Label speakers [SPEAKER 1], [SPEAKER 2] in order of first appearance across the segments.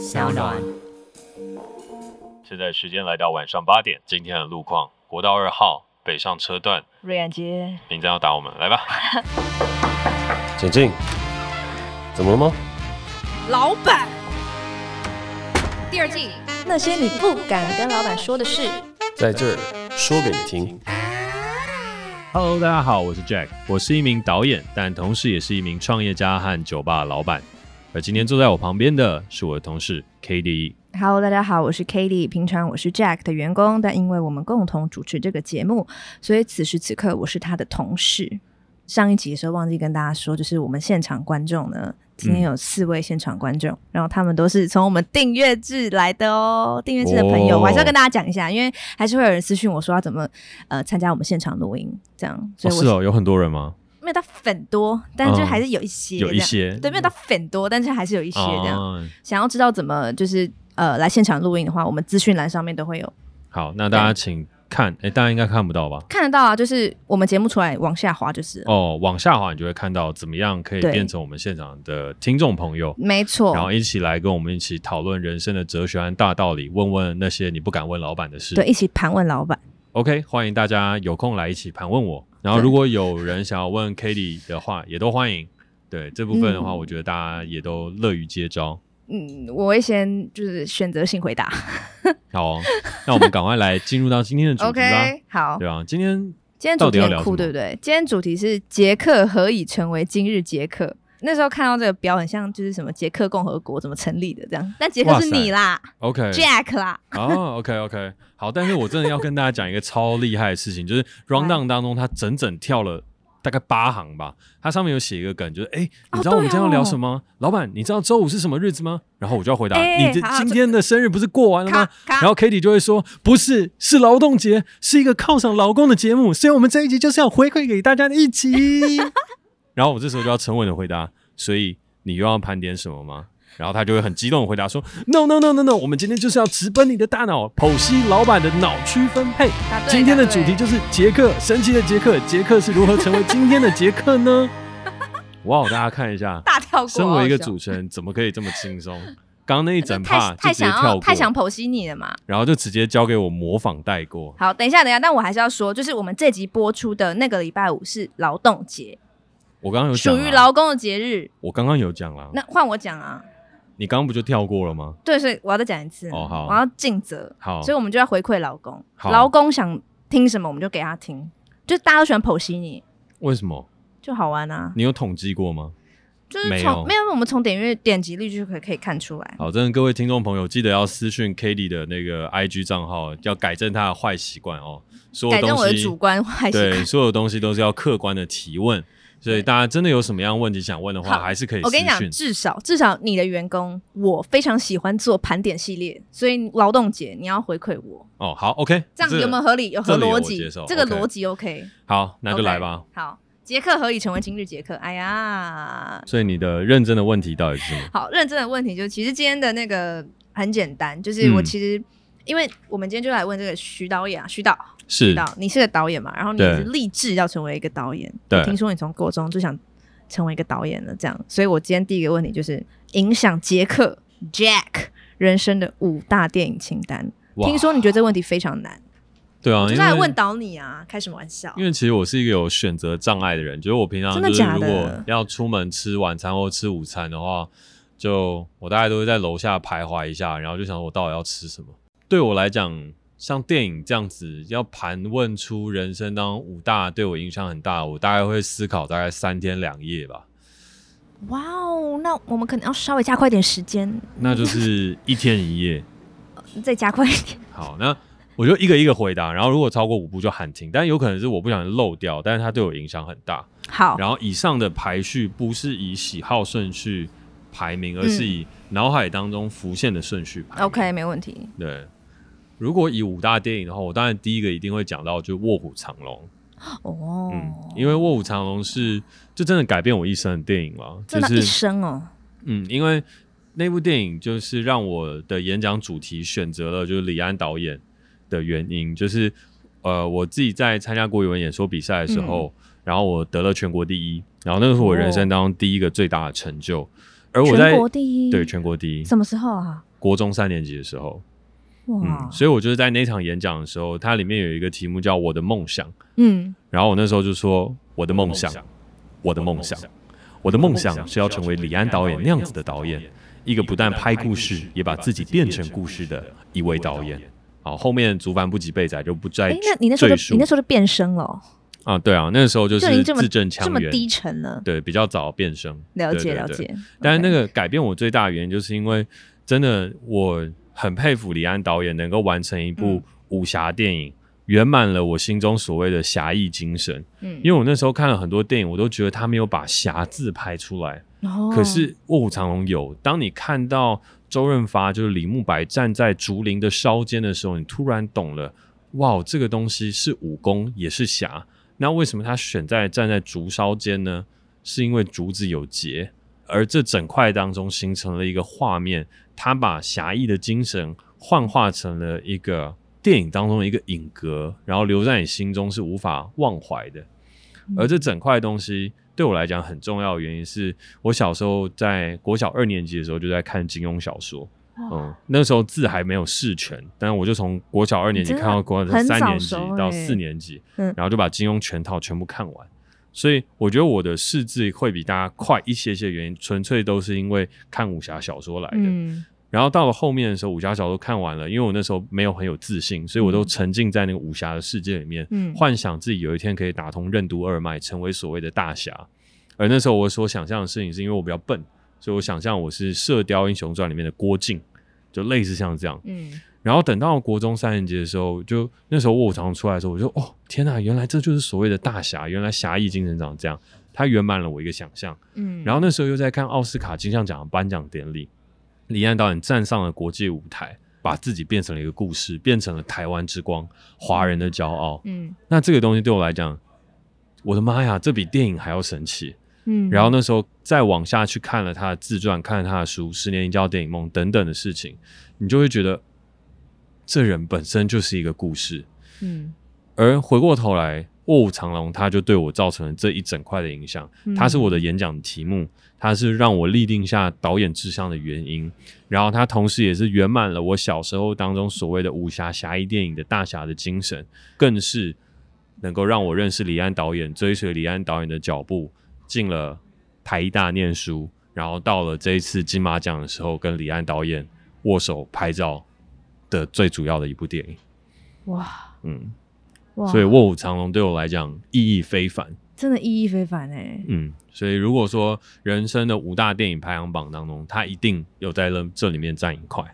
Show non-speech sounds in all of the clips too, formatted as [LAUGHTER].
[SPEAKER 1] 小暖。
[SPEAKER 2] 现在时间来到晚上八点，今天的路况：国道二号北上车段，
[SPEAKER 1] 瑞安街。
[SPEAKER 2] 名侦要打我们，来吧。[LAUGHS]
[SPEAKER 3] 请进。怎么了吗？
[SPEAKER 1] 老板。第二季，那些你不敢跟老板说的事，
[SPEAKER 3] 在这儿说给你听。
[SPEAKER 2] Hello，大家好，我是 Jack，我是一名导演，但同时也是一名创业家和酒吧老板。而今天坐在我旁边的是我的同事 Cady。
[SPEAKER 1] Hello，大家好，我是 Katie。平常我是 Jack 的员工，但因为我们共同主持这个节目，所以此时此刻我是他的同事。上一集的时候忘记跟大家说，就是我们现场观众呢，今天有四位现场观众，嗯、然后他们都是从我们订阅制来的哦。订阅制的朋友，哦、我还是要跟大家讲一下，因为还是会有人私讯我说要怎么呃参加我们现场录音，这样。所以我，
[SPEAKER 2] 哦，是哦，有很多人吗？
[SPEAKER 1] 没有到粉多，但是就还是有一些，
[SPEAKER 2] 嗯，有一些，
[SPEAKER 1] 对，没有到粉多，但是还是有一些这样。
[SPEAKER 2] 嗯、
[SPEAKER 1] 想要知道怎么就是呃来现场录音的话，我们资讯栏上面都会有。
[SPEAKER 2] 好，那大家请。看，哎，大家应该看不到吧？
[SPEAKER 1] 看得到啊，就是我们节目出来往下滑就是。
[SPEAKER 2] 哦，往下滑你就会看到怎么样可以变成我们现场的听众朋友。
[SPEAKER 1] 没错。
[SPEAKER 2] 然后一起来跟我们一起讨论人生的哲学和大道理，问问那些你不敢问老板的事。
[SPEAKER 1] 对，一起盘问老板。
[SPEAKER 2] OK，欢迎大家有空来一起盘问我。然后如果有人想要问 Katie 的话，也都欢迎。对，这部分的话，我觉得大家也都乐于接招。
[SPEAKER 1] 嗯，我会先就是选择性回答。[LAUGHS]
[SPEAKER 2] 好、哦，那我们赶快来进入到今天的主题吧。
[SPEAKER 1] OK，好，
[SPEAKER 2] 对啊，今天
[SPEAKER 1] 今天主题很酷，对不对？今天主题是捷克何以成为今日捷克？那时候看到这个表，很像就是什么捷克共和国怎么成立的这样。但捷克是你啦，OK，Jack 啦。
[SPEAKER 2] 哦，OK，OK，好。但是我真的要跟大家讲一个超厉害的事情，就是 Rundown 当中他整整跳了。大概八行吧，它上面有写一个梗，就是哎，你知道我们今天要聊什么？哦哦、老板，你知道周五是什么日子吗？然后我就要回答，欸、你的今天的生日不是过完了吗？然后 Cady 就会说，不是，是劳动节，是一个犒赏劳工的节目，所以我们这一集就是要回馈给大家的一集。[LAUGHS] 然后我这时候就要沉稳的回答，所以你又要盘点什么吗？然后他就会很激动的回答说：“No No No No No，我们今天就是要直奔你的大脑，剖析老板的脑区分配。今天的主题就是杰克，神奇的杰克，杰克是如何成为今天的杰克呢？” [LAUGHS] 哇，大家看一下，大跳过。身为一个主持人，怎么可以这么轻松？刚刚那一整 [LAUGHS] 趴太想要，
[SPEAKER 1] 太想剖析你了嘛？
[SPEAKER 2] 然后就直接交给我模仿带过。
[SPEAKER 1] 好，等一下，等一下，但我还是要说，就是我们这集播出的那个礼拜五是劳动节，
[SPEAKER 2] 我刚刚有讲，
[SPEAKER 1] 属于劳工的节日。
[SPEAKER 2] 我刚刚有讲了，
[SPEAKER 1] 那换我讲啊。
[SPEAKER 2] 你刚刚不就跳过了吗？
[SPEAKER 1] 对，所以我要再讲一次。
[SPEAKER 2] 哦，好，
[SPEAKER 1] 我要尽责。
[SPEAKER 2] 好，
[SPEAKER 1] 所以我们就要回馈劳工。
[SPEAKER 2] 好，
[SPEAKER 1] 劳工想听什么，我们就给他听。就大家都喜欢剖析你，
[SPEAKER 2] 为什么？就
[SPEAKER 1] 好玩啊！
[SPEAKER 2] 你有统计过吗？
[SPEAKER 1] 就是从没有，没有，我们从点阅点击率就可以可以看出来。
[SPEAKER 2] 好，真的，各位听众朋友，记得要私讯 Cady 的那个 IG 账号，要改正他的坏习惯哦。所有东西，改正我的
[SPEAKER 1] 主观坏习惯。
[SPEAKER 2] 对，所有东西都是要客观的提问。所以大家真的有什么样问题想问的话，还是可以。
[SPEAKER 1] 我跟你讲，至少至少你的员工，我非常喜欢做盘点系列，所以劳动节你要回馈我。
[SPEAKER 2] 哦，好，OK，
[SPEAKER 1] 这样有没有合理？有合逻辑？这个逻辑 OK。
[SPEAKER 2] 好，那就来吧。
[SPEAKER 1] 好，杰克何以成为今日杰克？哎呀，
[SPEAKER 2] 所以你的认真的问题到底是什么？[LAUGHS]
[SPEAKER 1] 好，认真的问题就是，其实今天的那个很简单，就是我其实，因为我们今天就来问这个徐导演啊，徐导。
[SPEAKER 2] 是，
[SPEAKER 1] 你是个导演嘛？然后你是立志要成为一个导演。对，听说你从国中就想成为一个导演了，这样。所以我今天第一个问题就是影响杰克 Jack 人生的五大电影清单。听说你觉得这个问题非常难。
[SPEAKER 2] 对啊，
[SPEAKER 1] 我就在问倒你啊，开什么玩笑？
[SPEAKER 2] 因为其实我是一个有选择障碍的人，就是我平常就是如果要出门吃晚餐或吃午餐的话，就我大概都会在楼下徘徊一下，然后就想我到底要吃什么。对我来讲。像电影这样子，要盘问出人生当中五大对我影响很大，我大概会思考大概三天两夜吧。
[SPEAKER 1] 哇哦，那我们可能要稍微加快点时间。
[SPEAKER 2] 那就是一天一夜，[LAUGHS]
[SPEAKER 1] 再加快一点。
[SPEAKER 2] 好，那我就一个一个回答，然后如果超过五部就喊停，但有可能是我不小心漏掉，但是它对我影响很大。
[SPEAKER 1] 好，
[SPEAKER 2] 然后以上的排序不是以喜好顺序排名，而是以脑海当中浮现的顺序排名。
[SPEAKER 1] OK，没问题。
[SPEAKER 2] 对。如果以五大电影的话，我当然第一个一定会讲到就《卧虎藏龙》
[SPEAKER 1] 哦，
[SPEAKER 2] 嗯，因为《卧虎藏龙》是就真的改变我一生的电影了，就是
[SPEAKER 1] 一生哦，
[SPEAKER 2] 嗯，因为那部电影就是让我的演讲主题选择了就是李安导演的原因，就是呃我自己在参加国语文演说比赛的时候，嗯、然后我得了全国第一，然后那个是我人生当中第一个最大的成就，而我在
[SPEAKER 1] 全国第一，
[SPEAKER 2] 对全国第一，
[SPEAKER 1] 什么时候啊？
[SPEAKER 2] 国中三年级的时候。
[SPEAKER 1] 哇、
[SPEAKER 2] 嗯，所以我就是在那场演讲的时候，它里面有一个题目叫“我的梦想”。
[SPEAKER 1] 嗯，
[SPEAKER 2] 然后我那时候就说：“我的梦想，我的梦想，我的梦想是要成为李安导演那样子的导演，一个不但拍故事，也把自己变成故事的一位导演。”好，后面竹凡不及被宰就不再。哎，
[SPEAKER 1] 那你那时候就你那时候就变声了、哦？
[SPEAKER 2] 啊，对啊，那个时候就是字正腔圆，
[SPEAKER 1] 这么低沉呢？
[SPEAKER 2] 对，比较早变声。
[SPEAKER 1] 了解
[SPEAKER 2] 对对对
[SPEAKER 1] 了解。
[SPEAKER 2] 但是那个改变我最大的原因，就是因为真的我。很佩服李安导演能够完成一部武侠电影，圆、嗯、满了我心中所谓的侠义精神。嗯，因为我那时候看了很多电影，我都觉得他没有把侠字拍出来。哦，可是《卧虎藏龙》有。当你看到周润发就是李慕白站在竹林的梢间的时候，你突然懂了，哇，这个东西是武功也是侠。那为什么他选在站在竹梢间呢？是因为竹子有节。而这整块当中形成了一个画面，他把侠义的精神幻化成了一个电影当中的一个影格，然后留在你心中是无法忘怀的。而这整块东西对我来讲很重要的原因是我小时候在国小二年级的时候就在看金庸小说，嗯，那时候字还没有释全，但我就从国小二年级看到国小三年级到四年级，嗯然后就把金庸全套全部看完。所以我觉得我的识字会比大家快一些些，原因纯粹都是因为看武侠小说来的。嗯。然后到了后面的时候，武侠小说看完了，因为我那时候没有很有自信，所以我都沉浸在那个武侠的世界里面，嗯，幻想自己有一天可以打通任督二脉，成为所谓的大侠。而那时候我所想象的事情，是因为我比较笨，所以我想象我是《射雕英雄传》里面的郭靖，就类似像这样，嗯。然后等到国中三年级的时候，就那时候卧虎藏龙出来的时候，我就哦天呐，原来这就是所谓的大侠，原来侠义精神长这样，它圆满了我一个想象。嗯，然后那时候又在看奥斯卡金像奖的颁奖典礼，李安导演站上了国际舞台，把自己变成了一个故事，变成了台湾之光，华人的骄傲。嗯，那这个东西对我来讲，我的妈呀，这比电影还要神奇。嗯，然后那时候再往下去看了他的自传，看了他的书《十年一觉电影梦》等等的事情，你就会觉得。这人本身就是一个故事，嗯，而回过头来，《卧虎藏龙》他就对我造成了这一整块的影响。它是我的演讲题目，它是让我立定下导演志向的原因。然后它同时也是圆满了我小时候当中所谓的武侠侠义电影的大侠的精神，更是能够让我认识李安导演，追随李安导演的脚步，进了台艺大念书，然后到了这一次金马奖的时候，跟李安导演握手拍照。的最主要的一部电影，哇，嗯，哇，所以《卧虎藏龙》对我来讲意义非凡，
[SPEAKER 1] 真的意义非凡哎，
[SPEAKER 2] 嗯，所以如果说人生的五大电影排行榜当中，它一定有在这这里面占一块。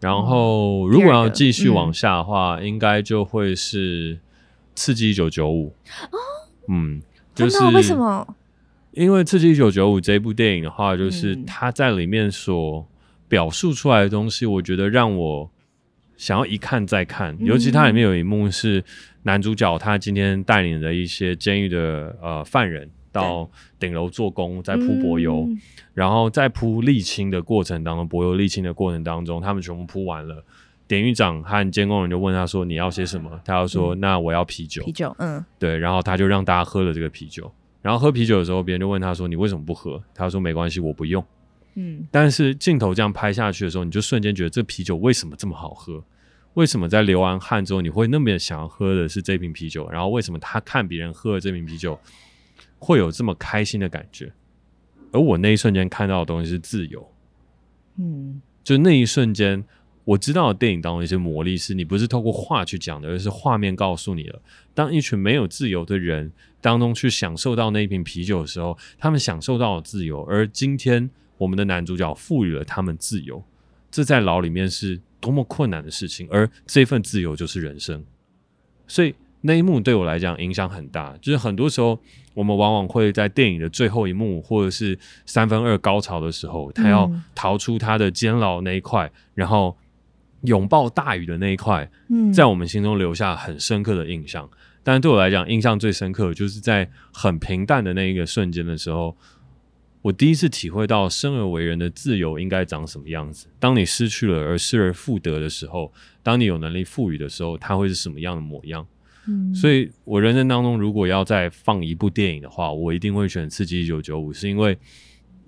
[SPEAKER 2] 然后，如果要继续往下的话，嗯、应该就会是《刺激一九九五》哦，嗯，就是
[SPEAKER 1] 为什么？
[SPEAKER 2] 因为《刺激一九九五》这部电影的话，就是它在里面所表述出来的东西，我觉得让我。想要一看再看，尤其它里面有一幕是男主角他今天带领的一些监狱的呃犯人到顶楼做工，在铺柏油，嗯、然后在铺沥青的过程当中，柏油沥青的过程当中，他们全部铺完了，典狱长和监工人就问他说：“你要些什么？”他要说：“嗯、那我要啤酒。”啤
[SPEAKER 1] 酒，嗯，
[SPEAKER 2] 对，然后他就让大家喝了这个啤酒，然后喝啤酒的时候，别人就问他说：“你为什么不喝？”他说：“没关系，我不用。”嗯，但是镜头这样拍下去的时候，你就瞬间觉得这啤酒为什么这么好喝？为什么在流完汗之后，你会那么想要喝的是这瓶啤酒？然后为什么他看别人喝了这瓶啤酒，会有这么开心的感觉？而我那一瞬间看到的东西是自由，嗯，就那一瞬间，我知道的电影当中一些魔力是你不是透过话去讲的，而是画面告诉你了。当一群没有自由的人当中去享受到那一瓶啤酒的时候，他们享受到了自由，而今天我们的男主角赋予了他们自由。这在牢里面是多么困难的事情，而这份自由就是人生。所以那一幕对我来讲影响很大。就是很多时候，我们往往会在电影的最后一幕，或者是三分二高潮的时候，他要逃出他的监牢那一块，然后拥抱大雨的那一块，在我们心中留下很深刻的印象。但对我来讲，印象最深刻就是在很平淡的那一个瞬间的时候。我第一次体会到生而为人的自由应该长什么样子。当你失去了而失而复得的时候，当你有能力赋予的时候，它会是什么样的模样？嗯，所以我人生当中如果要再放一部电影的话，我一定会选《刺激一九九五》，是因为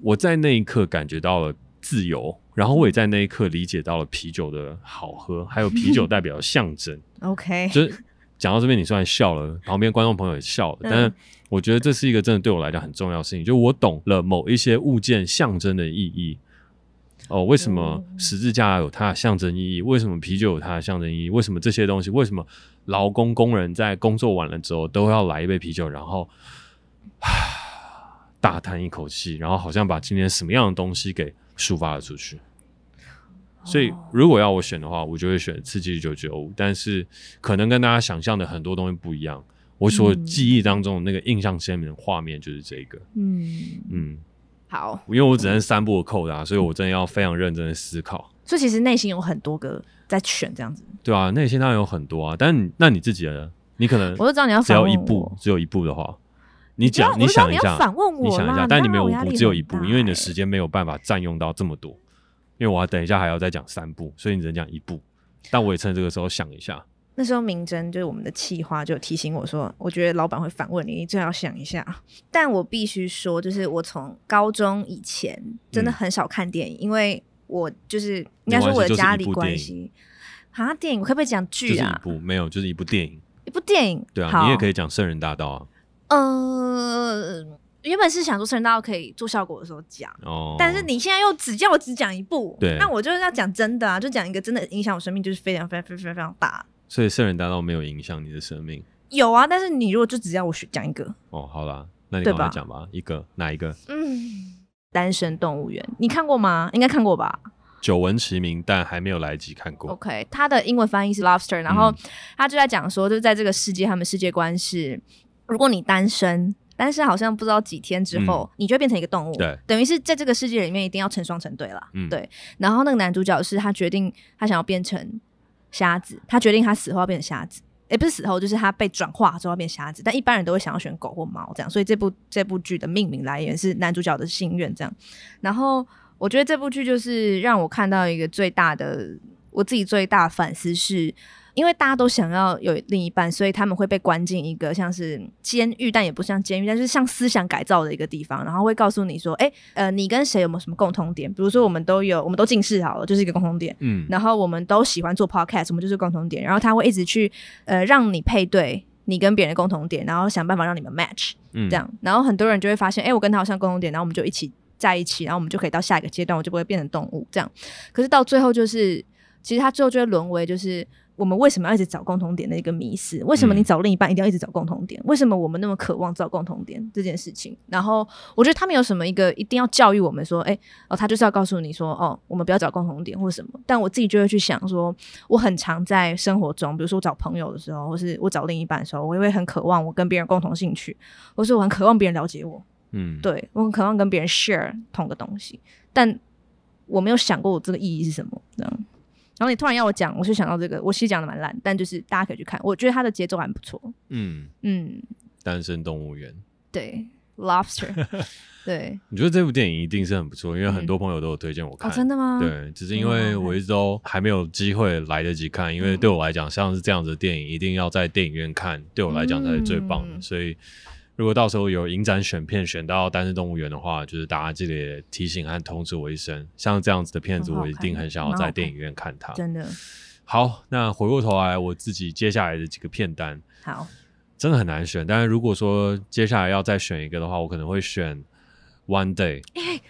[SPEAKER 2] 我在那一刻感觉到了自由，然后我也在那一刻理解到了啤酒的好喝，还有啤酒 [LAUGHS] 代表的象征。
[SPEAKER 1] OK，
[SPEAKER 2] 就是讲到这边，你虽然笑了，旁边观众朋友也笑了，嗯、但是我觉得这是一个真的对我来讲很重要的事情，就我懂了某一些物件象征的意义。哦，为什么十字架有它的象征意义？为什么啤酒有它的象征意义？为什么这些东西？为什么劳工工人在工作完了之后都要来一杯啤酒，然后大叹一口气，然后好像把今天什么样的东西给抒发了出去？所以，如果要我选的话，我就会选刺激九九五。但是，可能跟大家想象的很多东西不一样。我所记忆当中的那个印象鲜明的画面就是这个。嗯嗯。嗯
[SPEAKER 1] 好，
[SPEAKER 2] 因为我只能三部的扣的，所以我真的要非常认真的思考。
[SPEAKER 1] 所以其实内心有很多个在选这样子。
[SPEAKER 2] 对啊，内心当然有很多啊，但那你自己的，你可能
[SPEAKER 1] 我就知道你要
[SPEAKER 2] 只有一步，只有一步的话，你讲，你想一下，
[SPEAKER 1] 反问我，
[SPEAKER 2] 你想一下，但你没有五步，只有一步，因为你的时间没有办法占用到这么多。因为我要等一下还要再讲三部，所以你只能讲一部。但我也趁这个时候想一下。
[SPEAKER 1] 那时候明真就是我们的企划，就提醒我说，我觉得老板会反问你，你最好想一下。但我必须说，就是我从高中以前真的很少看电影，嗯、因为我就是应该说我的家里关系。啊，电影我可不可以讲剧啊？
[SPEAKER 2] 一部没有，就是一部电影。
[SPEAKER 1] 一部电影。
[SPEAKER 2] 对啊，你也可以讲《圣人大道》啊。
[SPEAKER 1] 呃，原本是想说《圣人大道》可以做效果的时候讲，哦，但是你现在又只叫我只讲一部，
[SPEAKER 2] 对，
[SPEAKER 1] 那我就是要讲真的啊，就讲一个真的影响我生命，就是非常非常非常非常大。
[SPEAKER 2] 所以圣人大道没有影响你的生命？
[SPEAKER 1] 有啊，但是你如果就只要我选讲一个
[SPEAKER 2] 哦，好啦，那你赶快讲吧，吧一个哪一个？
[SPEAKER 1] 嗯，单身动物园，你看过吗？应该看过吧？
[SPEAKER 2] 久闻其名，但还没有来及看过。
[SPEAKER 1] OK，它的英文翻译是 Lobster，然后他就在讲说，就是在这个世界，他们世界观是，如果你单身，单身好像不知道几天之后，嗯、你就会变成一个动物，
[SPEAKER 2] 对，
[SPEAKER 1] 等于是在这个世界里面一定要成双成对了，嗯，对。然后那个男主角是他决定他想要变成。瞎子，他决定他死后要变成瞎子，也、欸、不是死后，就是他被转化之后要变瞎子。但一般人都会想要选狗或猫这样，所以这部这部剧的命名来源是男主角的心愿这样。然后我觉得这部剧就是让我看到一个最大的，我自己最大的反思是。因为大家都想要有另一半，所以他们会被关进一个像是监狱，但也不像监狱，但是像思想改造的一个地方。然后会告诉你说：“哎，呃，你跟谁有没有什么共同点？比如说，我们都有，我们都近视好了，就是一个共同点。嗯，然后我们都喜欢做 podcast，我们就是共同点。然后他会一直去呃让你配对你跟别人的共同点，然后想办法让你们 match，嗯，这样。然后很多人就会发现，哎，我跟他好像共同点，然后我们就一起在一起，然后我们就可以到下一个阶段，我就不会变成动物这样。可是到最后，就是其实他最后就会沦为就是。我们为什么要一直找共同点的一个迷思？为什么你找另一半一定要一直找共同点？为什么我们那么渴望找共同点这件事情？然后我觉得他们有什么一个一定要教育我们说，哎，哦，他就是要告诉你说，哦，我们不要找共同点或什么。但我自己就会去想说，我很常在生活中，比如说我找朋友的时候，或是我找另一半的时候，我也会很渴望我跟别人共同兴趣，或是我很渴望别人了解我。嗯，对，我很渴望跟别人 share 同个东西，但我没有想过我这个意义是什么，这样。然后你突然要我讲，我就想到这个，我其实讲的蛮烂，但就是大家可以去看，我觉得它的节奏还不错。嗯嗯，
[SPEAKER 2] 单身动物园，
[SPEAKER 1] 对，Lobster，[LAUGHS] 对。
[SPEAKER 2] 你觉得这部电影一定是很不错，因为很多朋友都有推荐我看。
[SPEAKER 1] 哦，真的吗？
[SPEAKER 2] 对，只是因为我一直都还没有机会来得及看，因为对我来讲，像是这样子的电影，一定要在电影院看，对我来讲才是最棒的，所以。如果到时候有影展选片选到《单身动物园》的话，就是大家记得提醒和通知我一声。像这样子的片子，我一定很想要在电影院看它。
[SPEAKER 1] 真的。
[SPEAKER 2] 好，那回过头来，我自己接下来的几个片单，
[SPEAKER 1] 好，
[SPEAKER 2] 真的很难选。但是如果说接下来要再选一个的话，我可能会选《One Day [LAUGHS]》。
[SPEAKER 1] 欸，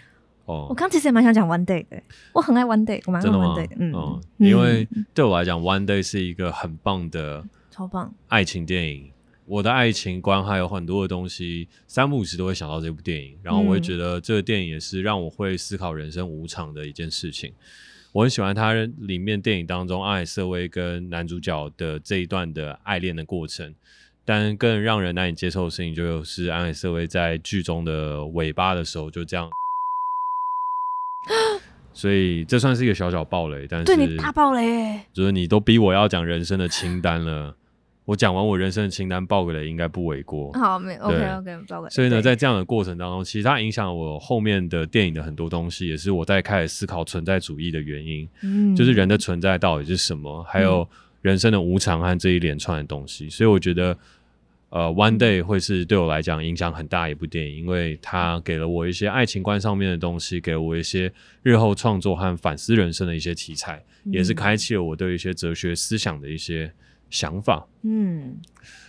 [SPEAKER 1] 哦，我刚其实也蛮想讲《One Day》的，我很爱《One Day》，我蛮爱《One Day》的。嗯，
[SPEAKER 2] 嗯，因为对我来讲，《One Day》是一个很棒的、
[SPEAKER 1] 超棒
[SPEAKER 2] 爱情电影。我的爱情观还有很多的东西，三不五时都会想到这部电影，然后我会觉得这个电影也是让我会思考人生无常的一件事情。我很喜欢它里面电影当中阿海瑟薇跟男主角的这一段的爱恋的过程，但更让人难以接受的事情就是安海瑟薇在剧中的尾巴的时候就这样，[LAUGHS] 所以这算是一个小小暴雷，但是
[SPEAKER 1] 对你大暴雷，
[SPEAKER 2] 就是你都逼我要讲人生的清单了。我讲完我人生的清单，爆个雷应该不为过。
[SPEAKER 1] 好，没 OK OK，爆个雷。
[SPEAKER 2] 所以呢，在这样的过程当中，其实它影响我后面的电影的很多东西，也是我在开始思考存在主义的原因。嗯，就是人的存在到底是什么，还有人生的无常和这一连串的东西。所以我觉得呃，One Day 会是对我来讲影响很大一部电影，因为它给了我一些爱情观上面的东西，给了我一些日后创作和反思人生的一些题材，嗯、也是开启了我对一些哲学思想的一些想法。嗯，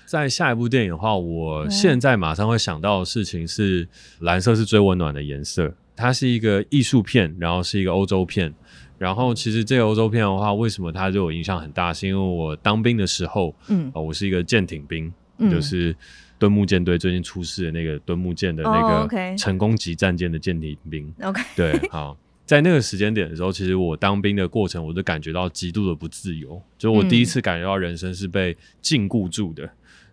[SPEAKER 2] 在下一部电影的话，我现在马上会想到的事情是蓝色是最温暖的颜色，它是一个艺术片，然后是一个欧洲片。然后其实这个欧洲片的话，为什么它对我影响很大？是因为我当兵的时候，嗯，呃、我是一个舰艇兵。就是敦睦舰队最近出事的那个敦睦舰的那个成功级战舰的舰艇兵。OK，对，好，在那个时间点的时候，其实我当兵的过程，我都感觉到极度的不自由，就我第一次感觉到人生是被禁锢住的。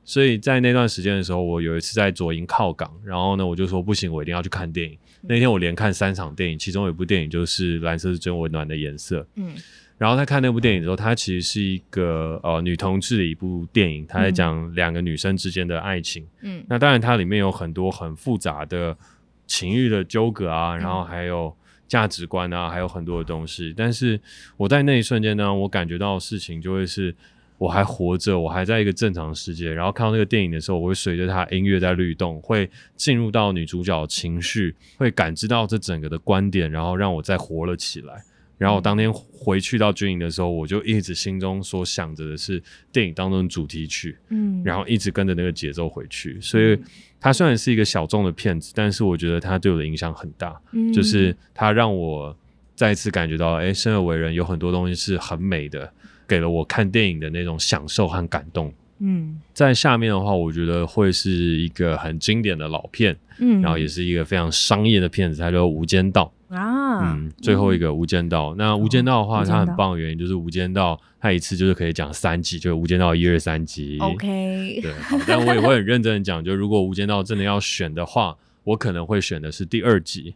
[SPEAKER 2] 所以在那段时间的时候，我有一次在左营靠港，然后呢，我就说不行，我一定要去看电影。那天我连看三场电影，其中有一部电影就是《蓝色是最温暖的颜色》。嗯。然后在看那部电影的时候，它其实是一个呃女同志的一部电影，它在讲两个女生之间的爱情。嗯，那当然它里面有很多很复杂的情欲的纠葛啊，然后还有价值观啊，还有很多的东西。但是我在那一瞬间呢，我感觉到的事情就会是我还活着，我还在一个正常世界。然后看到那个电影的时候，我会随着它音乐在律动，会进入到女主角情绪，会感知到这整个的观点，然后让我再活了起来。然后我当天回去到军营的时候，我就一直心中所想着的是电影当中的主题曲，嗯，然后一直跟着那个节奏回去。所以它虽然是一个小众的片子，但是我觉得它对我的影响很大，嗯，就是它让我再一次感觉到，哎，生而为人有很多东西是很美的，给了我看电影的那种享受和感动。嗯，在下面的话，我觉得会是一个很经典的老片，嗯，然后也是一个非常商业的片子，它叫《无间道》。啊，嗯，最后一个《无间道》，那《无间道》的话，它很棒的原因就是《无间道》它一次就是可以讲三集，就是《无间道》一二三集。OK，对，好，但我也会很认真的讲，就如果《无间道》真的要选的话，我可能会选的是第二集。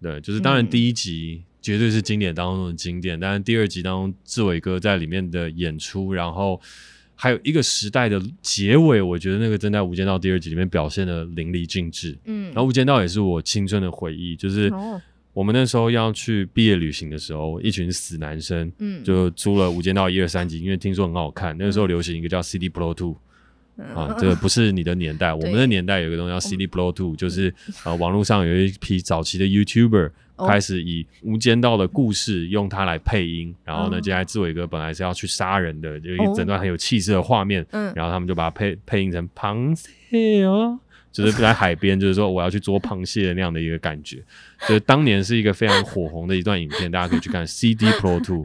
[SPEAKER 2] 对，就是当然第一集绝对是经典当中的经典，但是第二集当中志伟哥在里面的演出，然后还有一个时代的结尾，我觉得那个真在《无间道》第二集里面表现的淋漓尽致。嗯，然后《无间道》也是我青春的回忆，就是。我们那时候要去毕业旅行的时候，一群死男生，嗯，就租了《无间道》一二三集，因为听说很好看。那个时候流行一个叫 CD Pro Two，啊，这个不是你的年代，[LAUGHS] 我们的年代有个东西叫 CD Pro Two，就是呃，网络上有一批早期的 YouTuber 开始以《无间道》的故事用它来配音，然后呢，接下来志伟哥本来是要去杀人的，就一整段很有气势的画面，嗯，然后他们就把它配配音成螃蟹哦。就是在海边，就是说我要去捉螃蟹的那样的一个感觉。就是当年是一个非常火红的一段影片，大家可以去看 [LAUGHS] CD Pro Two，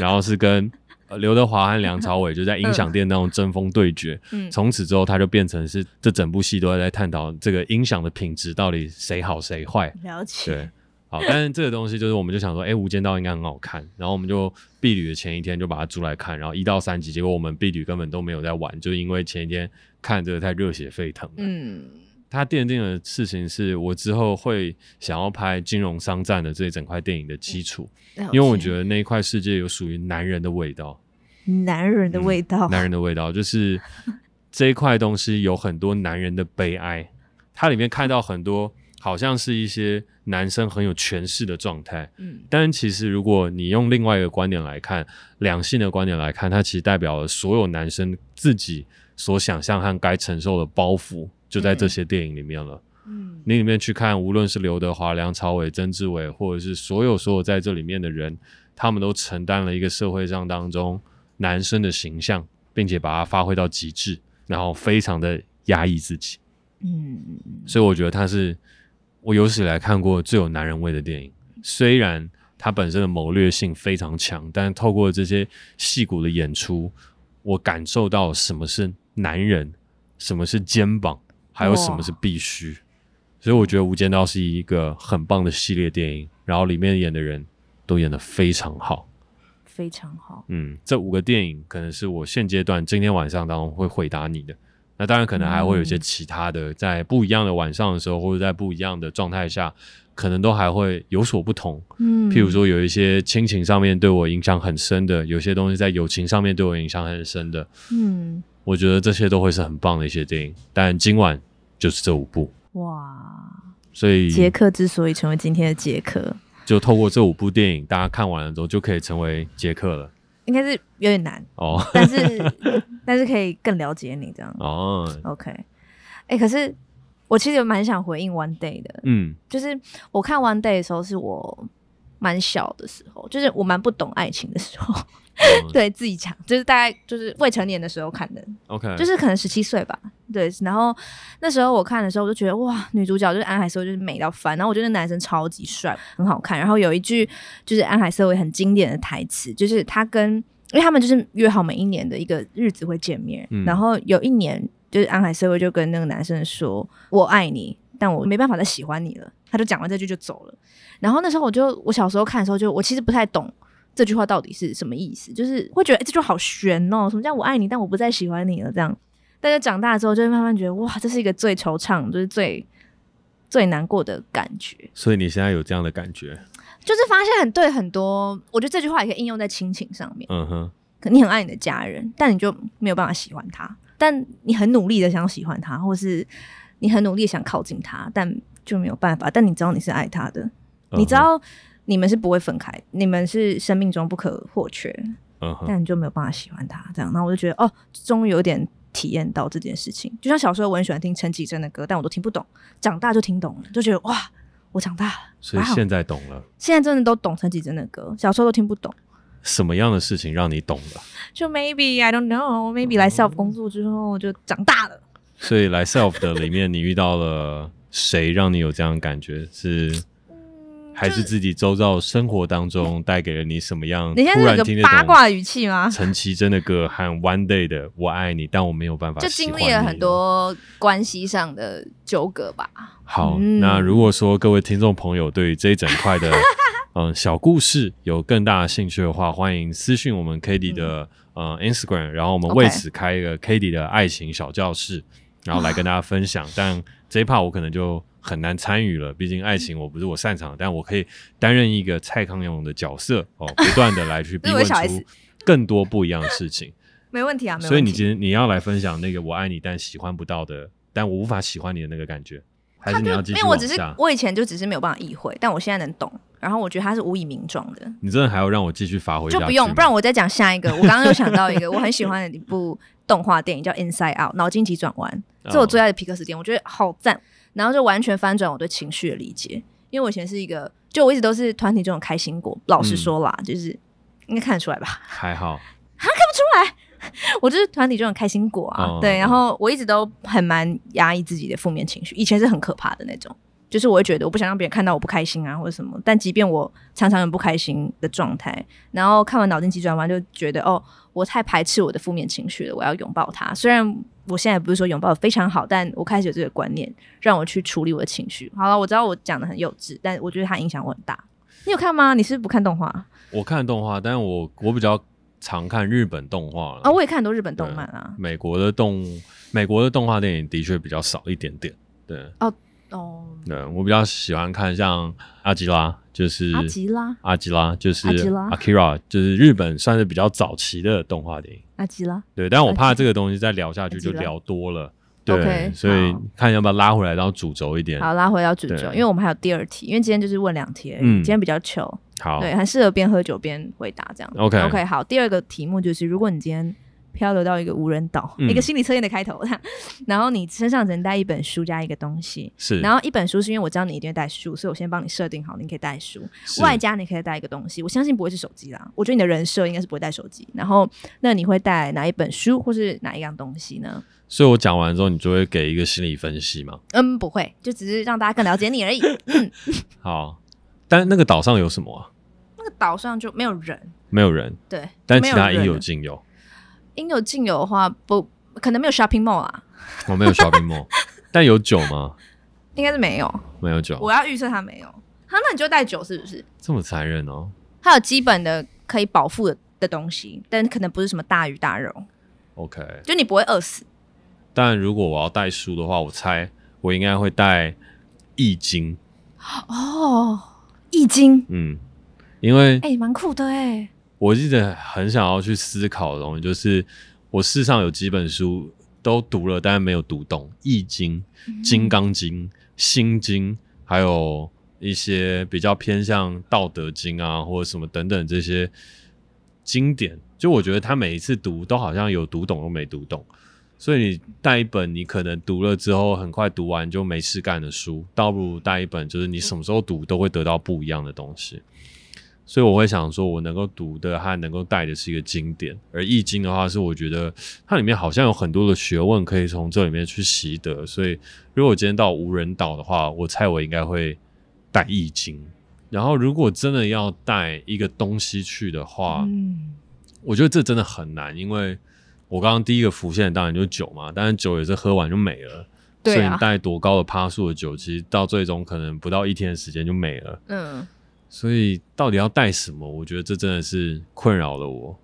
[SPEAKER 2] 然后是跟刘德华和梁朝伟就在音响店当中针锋对决。嗯，从此之后，他就变成是这整部戏都在探讨这个音响的品质到底谁好谁坏。了解。对，好，但是这个东西就是我们就想说，哎、欸，《无间道》应该很好看，然后我们就避旅的前一天就把它租来看，然后一到三集，结果我们避旅根本都没有在玩，就是因为前一天看这个太热血沸腾了。嗯。它奠定的事情是我之后会想要拍金融商战的这一整块电影的基础，因为我觉得那一块世界有属于男人的味道，
[SPEAKER 1] 男人的味道，
[SPEAKER 2] 嗯、男人的味道，就是 [LAUGHS] 这一块东西有很多男人的悲哀，它里面看到很多好像是一些男生很有权势的状态，嗯，但其实如果你用另外一个观点来看，两性的观点来看，它其实代表了所有男生自己所想象和该承受的包袱。就在这些电影里面了。嗯，你里面去看，无论是刘德华、梁朝伟、曾志伟，或者是所有所有在这里面的人，他们都承担了一个社会上当中男生的形象，并且把它发挥到极致，然后非常的压抑自己。嗯，所以我觉得他是我有史以来看过最有男人味的电影。虽然它本身的谋略性非常强，但透过这些戏骨的演出，我感受到什么是男人，什么是肩膀。还有什么是必须？所以我觉得《无间道》是一个很棒的系列电影，然后里面演的人都演得非常好，
[SPEAKER 1] 非常好。
[SPEAKER 2] 嗯，这五个电影可能是我现阶段今天晚上当中会回答你的。那当然，可能还会有一些其他的，嗯、在不一样的晚上的时候，或者在不一样的状态下，可能都还会有所不同。嗯，譬如说有一些亲情上面对我影响很深的，有些东西在友情上面对我影响很深的。嗯。我觉得这些都会是很棒的一些电影，但今晚就是这五部哇！所以
[SPEAKER 1] 杰克之所以成为今天的杰克，
[SPEAKER 2] 就透过这五部电影，大家看完了之后就可以成为杰克了。
[SPEAKER 1] 应该是有点难哦，但是 [LAUGHS] 但是可以更了解你这样。哦。OK，哎、欸，可是我其实有蛮想回应 One Day 的，
[SPEAKER 2] 嗯，
[SPEAKER 1] 就是我看 One Day 的时候是我蛮小的时候，就是我蛮不懂爱情的时候。
[SPEAKER 2] 嗯、[LAUGHS]
[SPEAKER 1] 对自己讲，就是大概就是未成年的时候看的
[SPEAKER 2] ，OK，
[SPEAKER 1] 就是可能十七岁吧。对，然后那时候我看的时候，我就觉得哇，女主角就是安海瑟薇，就是美到翻。然后我觉得男生超级帅，很好看。然后有一句就是安海瑟薇很经典的台词，就是他跟，因为他们就是约好每一年的一个日子会见面。嗯、然后有一年，就是安海瑟薇就跟那个男生说：“我爱你，但我没办法再喜欢你了。”他就讲完这句就走了。然后那时候我就我小时候看的时候就，就我其实不太懂。这句话到底是什么意思？就是会觉得，哎，这句好悬哦。什么叫我爱你，但我不再喜欢你了？这样，但是长大之后，就会慢慢觉得，哇，这是一个最惆怅，就是最最难过的感觉。
[SPEAKER 2] 所以你现在有这样的感觉，
[SPEAKER 1] 就是发现很对很多。我觉得这句话也可以应用在亲情上面。
[SPEAKER 2] 嗯哼，
[SPEAKER 1] 可你很爱你的家人，但你就没有办法喜欢他。但你很努力的想喜欢他，或是你很努力想靠近他，但就没有办法。但你知道你是爱他的，嗯、你知道。你们是不会分开，你们是生命中不可或缺，uh. 但你就没有办法喜欢他这样。然后我就觉得，哦，终于有点体验到这件事情。就像小时候我很喜欢听陈绮贞的歌，但我都听不懂，长大就听懂了，就觉得哇，我长大了。
[SPEAKER 2] 所以现在懂了，
[SPEAKER 1] 现在真的都懂陈绮贞的歌，小时候都听不懂。
[SPEAKER 2] 什么样的事情让你懂了？
[SPEAKER 1] 就 maybe I don't know，maybe 来 self 工作之后就长大了。
[SPEAKER 2] 所以来 self 的里面，你遇到了谁，让你有这样的感觉？是？还是自己周遭生活当中带给了你什么样？
[SPEAKER 1] 你现在是个八卦语气吗？[LAUGHS]
[SPEAKER 2] 陈绮贞的歌和 One Day 的《我爱你》，但我没有办法。
[SPEAKER 1] 就经历了很多关系上的纠葛吧。
[SPEAKER 2] 好，嗯、那如果说各位听众朋友对于这一整块的 [LAUGHS] 嗯小故事有更大的兴趣的话，欢迎私讯我们 Cady 的、嗯、呃 Instagram，然后我们为此开一个 Cady 的爱情小教室，然后来跟大家分享。但这一 part 我可能就。很难参与了，毕竟爱情我不是我擅长，但我可以担任一个蔡康永的角色哦，[LAUGHS] 不断的来去 [LAUGHS] 逼问出更多不一样的事情。[LAUGHS]
[SPEAKER 1] 没问题啊，没问题。
[SPEAKER 2] 所以你今天你要来分享那个我爱你但喜欢不到的，但我无法喜欢你的那个感觉，还是你要继续？
[SPEAKER 1] 因为我只是我以前就只是没有办法意会，但我现在能懂，然后我觉得他是无以名状的。
[SPEAKER 2] 你真的还要让我继续发挥？
[SPEAKER 1] 就不用，不然我再讲下一个。我刚刚又想到一个我很喜欢的一部动画电影叫《Inside Out》，脑筋急转弯，是我最爱的皮克斯电影，我觉得好赞。然后就完全翻转我对情绪的理解，因为我以前是一个，就我一直都是团体这种开心果。老实说啦，嗯、就是应该看得出来吧？[LAUGHS]
[SPEAKER 2] 还好，
[SPEAKER 1] 啊看不出来，我就是团体这种开心果啊。哦、对，然后我一直都很蛮压抑自己的负面情绪，以前是很可怕的那种。就是我会觉得我不想让别人看到我不开心啊，或者什么。但即便我常常有不开心的状态，然后看完脑筋急转弯就觉得哦，我太排斥我的负面情绪了，我要拥抱它。虽然我现在不是说拥抱非常好，但我开始有这个观念，让我去处理我的情绪。好了，我知道我讲的很幼稚，但我觉得它影响我很大。你有看吗？你是不是不看动画？
[SPEAKER 2] 我看动画，但是我我比较常看日本动画
[SPEAKER 1] 啊、哦。我也看很多日本动漫啊。
[SPEAKER 2] 美国的动美国的动画电影的确比较少一点点。对
[SPEAKER 1] 哦。哦，
[SPEAKER 2] 对，我比较喜欢看像阿吉拉，就是
[SPEAKER 1] 阿基拉，
[SPEAKER 2] 阿基拉就是阿基拉，就是日本算是比较早期的动画电影。
[SPEAKER 1] 阿吉拉，
[SPEAKER 2] 对，但我怕这个东西再聊下去就聊多了，对，所以看要不要拉回来然后主轴一点。
[SPEAKER 1] 好，拉回到主轴，因为我们还有第二题，因为今天就是问两题而已，今天比较
[SPEAKER 2] 好，
[SPEAKER 1] 对，很适合边喝酒边回答这样。OK，OK，好，第二个题目就是，如果你今天。漂流到一个无人岛，嗯、一个心理测验的开头。[LAUGHS] 然后你身上只能带一本书加一个东西，
[SPEAKER 2] 是。
[SPEAKER 1] 然后一本书是因为我知道你一定会带书，所以我先帮你设定好，你可以带书。外加你可以带一个东西，我相信不会是手机啦。我觉得你的人设应该是不会带手机。然后那你会带哪一本书，或是哪一样东西呢？
[SPEAKER 2] 所以我讲完之后，你就会给一个心理分析吗？
[SPEAKER 1] 嗯，不会，就只是让大家更了解你而已。[LAUGHS] 嗯、
[SPEAKER 2] 好，但那个岛上有什么啊？
[SPEAKER 1] 那个岛上就没有人，
[SPEAKER 2] 没有人。
[SPEAKER 1] 对，
[SPEAKER 2] 但其他应有尽有。
[SPEAKER 1] 应有尽有的话，不可能没有 shopping mall 啊。
[SPEAKER 2] 我没有 shopping mall，[LAUGHS] 但有酒吗？
[SPEAKER 1] 应该是没有，
[SPEAKER 2] 没有酒。
[SPEAKER 1] 我要预测他没有。他那你就带酒是不是？
[SPEAKER 2] 这么残忍哦。
[SPEAKER 1] 他有基本的可以饱腹的的东西，但可能不是什么大鱼大肉。
[SPEAKER 2] OK，
[SPEAKER 1] 就你不会饿死。
[SPEAKER 2] 但如果我要带书的话，我猜我应该会带易经。
[SPEAKER 1] 哦，易经。
[SPEAKER 2] 嗯，因为
[SPEAKER 1] 哎，蛮酷的哎。
[SPEAKER 2] 我一直很想要去思考的东西，就是我世上有几本书都读了，但是没有读懂，《易经》《金刚经》《心经》，还有一些比较偏向《道德经》啊，或者什么等等这些经典。就我觉得他每一次读都好像有读懂，又没读懂，所以你带一本你可能读了之后很快读完就没事干的书，倒不如带一本就是你什么时候读都会得到不一样的东西。所以我会想说，我能够读的和能够带的是一个经典，而《易经》的话是我觉得它里面好像有很多的学问可以从这里面去习得。所以如果今天到无人岛的话，我猜我应该会带《易经》。然后如果真的要带一个东西去的话，嗯，我觉得这真的很难，因为。我刚刚第一个浮现的当然就是酒嘛，但是酒也是喝完就没了。对啊。所以你带多高的趴数的酒，其实到最终可能不到一天的时间就没了。嗯。所以到底要带什么？我觉得这真的是困扰了我。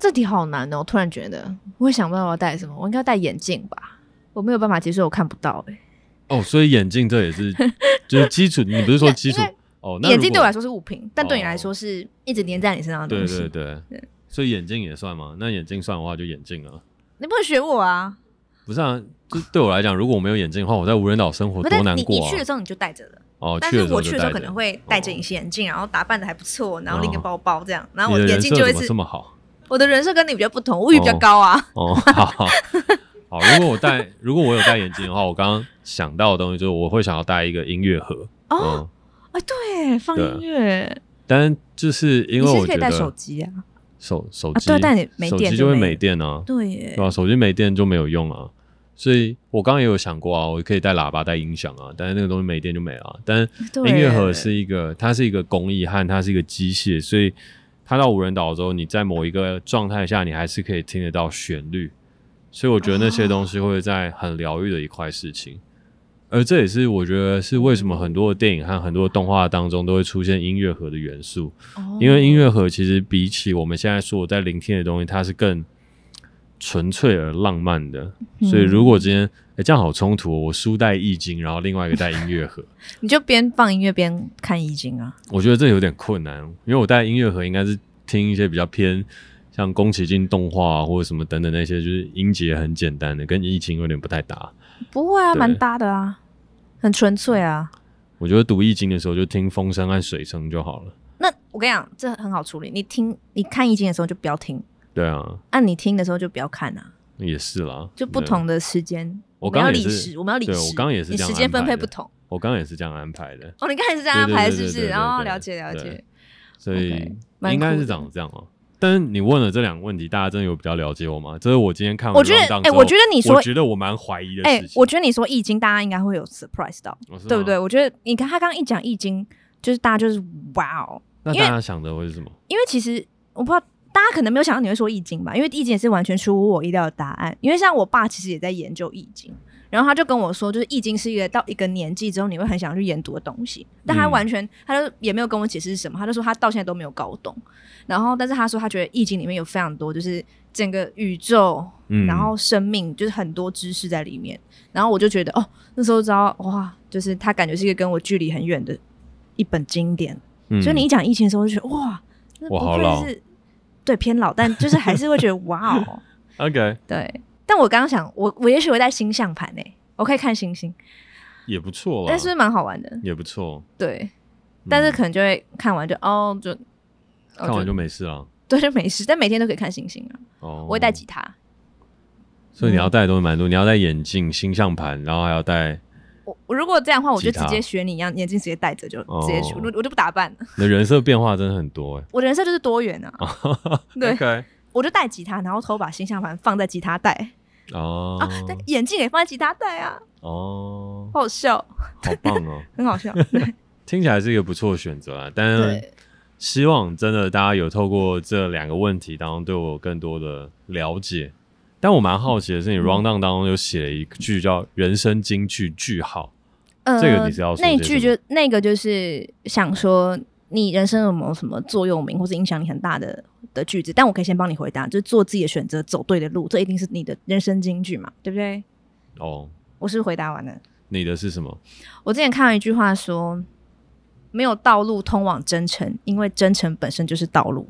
[SPEAKER 1] 这题好难哦！我突然觉得，我也想不到我要带什么。我应该戴眼镜吧？我没有办法接受我看不到哎。
[SPEAKER 2] 哦，所以眼镜这也是 [LAUGHS] 就是基础。你不是说基础哦？那眼
[SPEAKER 1] 镜对我来说是物品，但对你来说是一直粘在你身上的东西。
[SPEAKER 2] 对对对。对所以眼镜也算吗？那眼镜算的话，就眼镜啊。
[SPEAKER 1] 你不能学我啊！
[SPEAKER 2] 不是啊，就对我来讲，如果我没有眼镜的话，我在无人岛生活多难过啊！
[SPEAKER 1] 你你去的时候你就戴着了哦，但是我去的时候可能会戴着隐形眼镜，然后打扮的还不错，然后拎个包包这样，然后我眼镜就会是
[SPEAKER 2] 这么好。
[SPEAKER 1] 我的人设跟你比较不同，物欲比较高啊。
[SPEAKER 2] 哦，好好好。如果我戴，[LAUGHS] 如果我有戴眼镜的话，我刚刚想到的东西就是我会想要戴一个音乐盒
[SPEAKER 1] 哦。哎，对，放音乐。
[SPEAKER 2] 但就是因为我
[SPEAKER 1] 可以带手机啊。
[SPEAKER 2] 手手机，
[SPEAKER 1] 对，但你没电，
[SPEAKER 2] 手机就会没电啊。
[SPEAKER 1] 对耶，
[SPEAKER 2] 对吧？手机没电就没有用啊。所以我刚刚也有想过啊，我可以带喇叭、带音响啊，但是那个东西没电就没了。但音乐盒是一个，它是一个工艺和它是一个机械，所以它到无人岛之后，你在某一个状态下，你还是可以听得到旋律。所以我觉得那些东西会在很疗愈的一块事情。而这也是我觉得是为什么很多的电影和很多的动画当中都会出现音乐盒的元素，因为音乐盒其实比起我们现在说在聆听的东西，它是更纯粹而浪漫的。所以如果今天哎这样好冲突，我书带易经，然后另外一个带音乐盒，[LAUGHS]
[SPEAKER 1] 你就边放音乐边看易经啊？
[SPEAKER 2] 我觉得这有点困难，因为我带音乐盒应该是听一些比较偏像宫崎骏动画或者什么等等那些，就是音节很简单的，跟易经有点不太搭。
[SPEAKER 1] 不会啊，蛮搭的啊。很纯粹啊！
[SPEAKER 2] 我觉得读易经的时候就听风声和水声就好了。
[SPEAKER 1] 那我跟你讲，这很好处理。你听、你看易经的时候就不要听。
[SPEAKER 2] 对啊。
[SPEAKER 1] 按你听的时候就不要看啊。
[SPEAKER 2] 也是啦。
[SPEAKER 1] 就不同的时间，
[SPEAKER 2] 我刚刚
[SPEAKER 1] 也是，我们要理时。
[SPEAKER 2] 我刚刚也是这样。
[SPEAKER 1] 时间分配不同。
[SPEAKER 2] 我刚刚也是这样安排的。
[SPEAKER 1] 哦，你刚才是这样安排，是不是？然后了解了解。
[SPEAKER 2] 所以应该是长这样哦。但是你问了这两个问题，大家真的有比较了解我吗？这是我今天看完。
[SPEAKER 1] 我觉得，哎，我觉得你说，
[SPEAKER 2] 我觉得我蛮怀疑的。哎，
[SPEAKER 1] 我觉得你说易经，大家应该会有 surprise 到，对不对？我觉得你看他刚刚一讲易经，就是大家就是哇哦。
[SPEAKER 2] 那大家想的会是什么？
[SPEAKER 1] 因为其实我不知道，大家可能没有想到你会说易经吧？因为易经也是完全出乎我意料的答案。因为像我爸其实也在研究易经。然后他就跟我说，就是《易经》是一个到一个年纪之后你会很想去研读的东西，但他完全，他就也没有跟我解释是什么，他就说他到现在都没有搞懂。然后，但是他说他觉得《易经》里面有非常多，就是整个宇宙，嗯、然后生命，就是很多知识在里面。然后我就觉得，哦，那时候知道哇，就是他感觉是一个跟我距离很远的一本经典。嗯、所以你一讲《易经》的时候，我就觉得哇，那不愧是对偏老，但就是还是会觉得哇哦。[LAUGHS]
[SPEAKER 2] OK，
[SPEAKER 1] 对。但我刚刚想，我我也许会带星象盘诶，我可以看星星，
[SPEAKER 2] 也不错，
[SPEAKER 1] 但是蛮好玩的，
[SPEAKER 2] 也不错。
[SPEAKER 1] 对，嗯、但是可能就会看完就哦，就
[SPEAKER 2] 看完就没事了，
[SPEAKER 1] 对，就没事。但每天都可以看星星啊。哦，我会带吉他，
[SPEAKER 2] 所以你要带的东西蛮多，你要带眼镜、星象盘，然后还要带。
[SPEAKER 1] 我如果这样的话，我就直接学你一样，眼镜直接戴着就直接去，我我就不打扮了。
[SPEAKER 2] 你的人设变化真的很多诶，[LAUGHS]
[SPEAKER 1] 我的人设就是多元啊。[LAUGHS] 对。Okay. 我就带吉他，然后偷把星象盘放在吉他带哦啊，但眼镜也放在吉他带啊哦，好好笑，
[SPEAKER 2] 好棒哦，[LAUGHS]
[SPEAKER 1] 很好笑，
[SPEAKER 2] 听起来是一个不错的选择啊。但是希望真的大家有透过这两个问题当中对我有更多的了解。但我蛮好奇的是，你 rundown 当中有写了一句叫“人生金句句号”，呃，这个你是要说
[SPEAKER 1] 那句就那个就是想说你人生有没有什么座右铭或是影响你很大的？的句子，但我可以先帮你回答，就是做自己的选择，走对的路，这一定是你的人生金句嘛，对不对？哦，我是回答完了。
[SPEAKER 2] 你的是什么？
[SPEAKER 1] 我之前看到一句话说，没有道路通往真诚，因为真诚本身就是道路。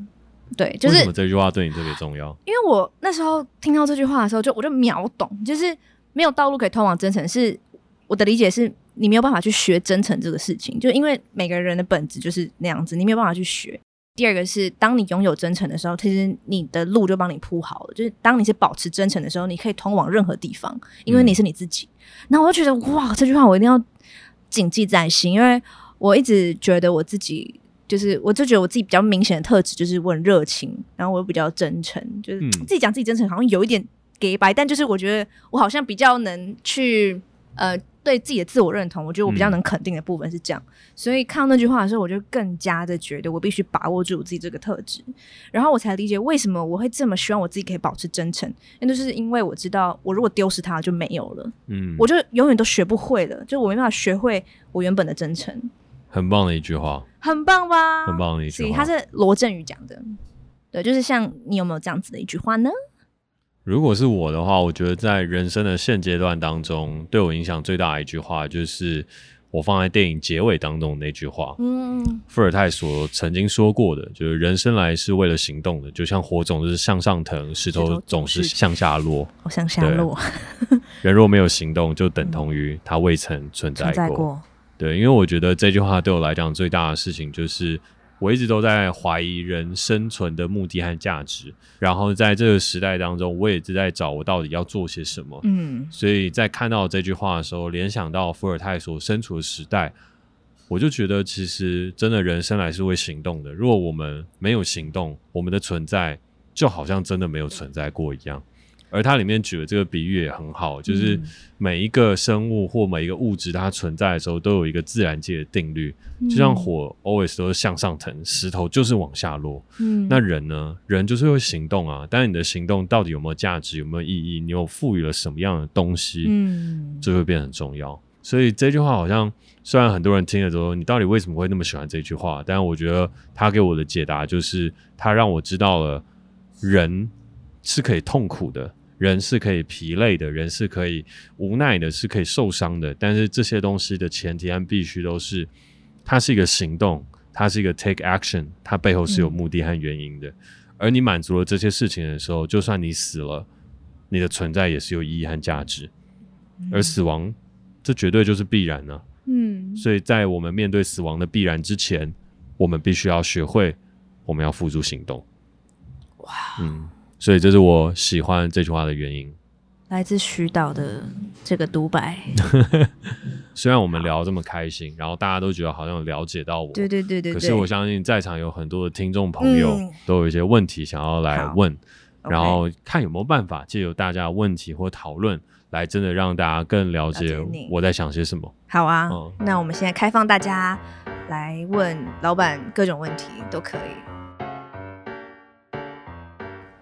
[SPEAKER 1] 对，就是为
[SPEAKER 2] 什么这句话对你特别重要？
[SPEAKER 1] 因为我那时候听到这句话的时候，就我就秒懂，就是没有道路可以通往真诚，是我的理解是，你没有办法去学真诚这个事情，就因为每个人的本质就是那样子，你没有办法去学。第二个是，当你拥有真诚的时候，其实你的路就帮你铺好了。就是当你是保持真诚的时候，你可以通往任何地方，因为你是你自己。那、嗯、我就觉得，哇，这句话我一定要谨记在心，因为我一直觉得我自己就是，我就觉得我自己比较明显的特质就是我很热情，然后我又比较真诚，就是自己讲自己真诚，好像有一点给白，但就是我觉得我好像比较能去呃。对自己的自我认同，我觉得我比较能肯定的部分是这样，嗯、所以看到那句话的时候，我就更加的觉得我必须把握住我自己这个特质，然后我才理解为什么我会这么希望我自己可以保持真诚，那就是因为我知道我如果丢失它就没有了，嗯，我就永远都学不会了，就我没办法学会我原本的真诚。
[SPEAKER 2] 很棒的一句话，
[SPEAKER 1] 很棒吧？
[SPEAKER 2] 很棒的一句话，
[SPEAKER 1] 他是罗振宇讲的，对，就是像你有没有这样子的一句话呢？
[SPEAKER 2] 如果是我的话，我觉得在人生的现阶段当中，对我影响最大的一句话，就是我放在电影结尾当中的那句话。嗯，伏尔泰所曾经说过的，就是人生来是为了行动的，就像火总是向上腾，石头总是向下落。
[SPEAKER 1] 向下落。
[SPEAKER 2] 人若没有行动，就等同于他未曾存在过。存在过。对，因为我觉得这句话对我来讲最大的事情就是。我一直都在怀疑人生存的目的和价值，然后在这个时代当中，我也一直在找我到底要做些什么。嗯，所以在看到这句话的时候，联想到伏尔泰所身处的时代，我就觉得其实真的人生来是会行动的。如果我们没有行动，我们的存在就好像真的没有存在过一样。而它里面举的这个比喻也很好，就是每一个生物或每一个物质，它存在的时候都有一个自然界的定律，就像火 always 都是向上腾，石头就是往下落。嗯，那人呢？人就是会行动啊，但是你的行动到底有没有价值，有没有意义？你有赋予了什么样的东西？嗯，就会变得很重要。所以这句话好像虽然很多人听了之后，你到底为什么会那么喜欢这句话？但是我觉得他给我的解答就是，他让我知道了人是可以痛苦的。人是可以疲累的，人是可以无奈的，是可以受伤的。但是这些东西的前提和必须都是，它是一个行动，它是一个 take action，它背后是有目的和原因的。嗯、而你满足了这些事情的时候，就算你死了，你的存在也是有意义和价值。嗯、而死亡，这绝对就是必然呢、啊。嗯，所以在我们面对死亡的必然之前，我们必须要学会，我们要付诸行动。哇，嗯。所以这是我喜欢这句话的原因，
[SPEAKER 1] 来自徐导的这个独白。[LAUGHS]
[SPEAKER 2] 虽然我们聊这么开心，然后大家都觉得好像有了解到我，
[SPEAKER 1] 对对对对。
[SPEAKER 2] 可是我相信在场有很多的听众朋友都有一些问题想要来问，嗯、然后看有没有办法借由大家的问题或讨论，来真的让大家更了解我在想些什么。
[SPEAKER 1] 好啊，嗯、那我们现在开放大家来问老板各种问题都可以。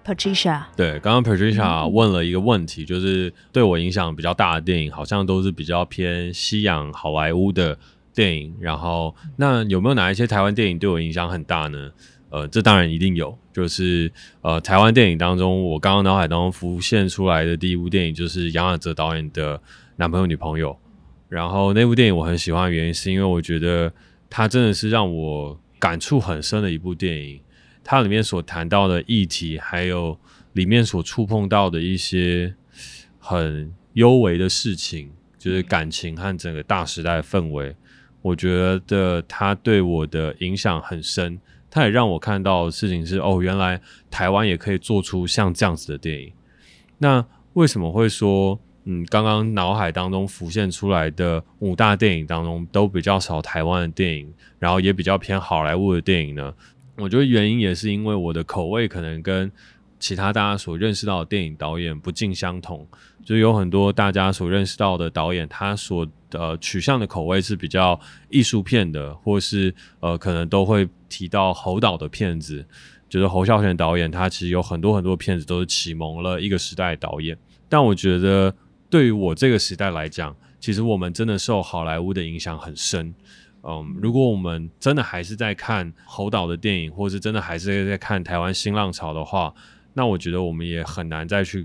[SPEAKER 1] Patricia，
[SPEAKER 2] 对，刚刚 Patricia 问了一个问题，嗯、就是对我影响比较大的电影，好像都是比较偏西洋好莱坞的电影。然后，那有没有哪一些台湾电影对我影响很大呢？呃，这当然一定有，就是呃，台湾电影当中，我刚刚脑海当中浮现出来的第一部电影就是杨雅喆导演的《男朋友女朋友》。然后那部电影我很喜欢的原因，是因为我觉得它真的是让我感触很深的一部电影。它里面所谈到的议题，还有里面所触碰到的一些很幽微的事情，就是感情和整个大时代的氛围，我觉得它对我的影响很深。它也让我看到的事情是，哦，原来台湾也可以做出像这样子的电影。那为什么会说，嗯，刚刚脑海当中浮现出来的五大电影当中，都比较少台湾的电影，然后也比较偏好莱坞的电影呢？我觉得原因也是因为我的口味可能跟其他大家所认识到的电影导演不尽相同，就有很多大家所认识到的导演，他所呃取向的口味是比较艺术片的，或是呃可能都会提到侯导的片子，就是侯孝贤导演，他其实有很多很多片子都是启蒙了一个时代的导演。但我觉得对于我这个时代来讲，其实我们真的受好莱坞的影响很深。嗯，如果我们真的还是在看侯导的电影，或是真的还是在看台湾新浪潮的话，那我觉得我们也很难再去